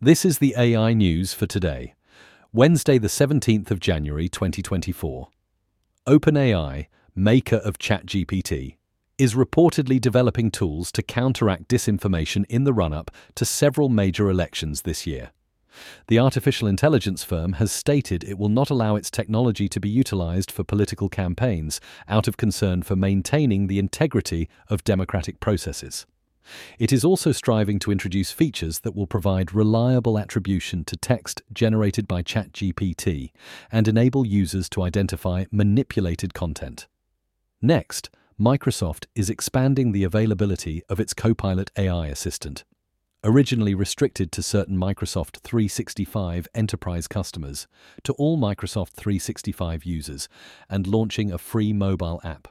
This is the AI news for today, Wednesday, the 17th of January 2024. OpenAI, maker of ChatGPT, is reportedly developing tools to counteract disinformation in the run up to several major elections this year. The artificial intelligence firm has stated it will not allow its technology to be utilized for political campaigns out of concern for maintaining the integrity of democratic processes. It is also striving to introduce features that will provide reliable attribution to text generated by ChatGPT and enable users to identify manipulated content. Next, Microsoft is expanding the availability of its Copilot AI assistant. Originally restricted to certain Microsoft 365 enterprise customers, to all Microsoft 365 users, and launching a free mobile app.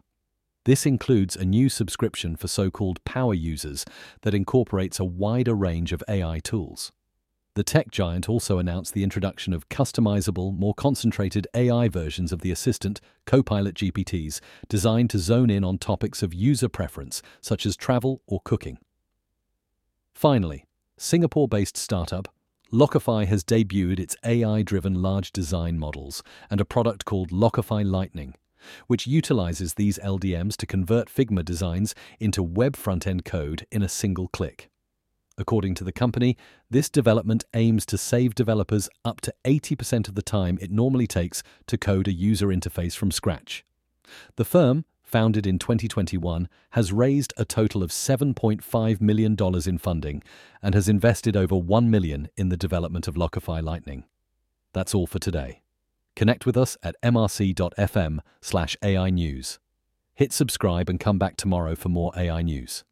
This includes a new subscription for so called power users that incorporates a wider range of AI tools. The tech giant also announced the introduction of customizable, more concentrated AI versions of the assistant, Copilot GPTs, designed to zone in on topics of user preference, such as travel or cooking. Finally, Singapore based startup Locofy has debuted its AI driven large design models and a product called Locofy Lightning which utilizes these LDMs to convert Figma designs into web front end code in a single click. According to the company, this development aims to save developers up to 80% of the time it normally takes to code a user interface from scratch. The firm, founded in 2021, has raised a total of $7.5 million in funding and has invested over 1 million in the development of Locofy Lightning. That's all for today. Connect with us at mrc.fm slash AI News. Hit subscribe and come back tomorrow for more AI news.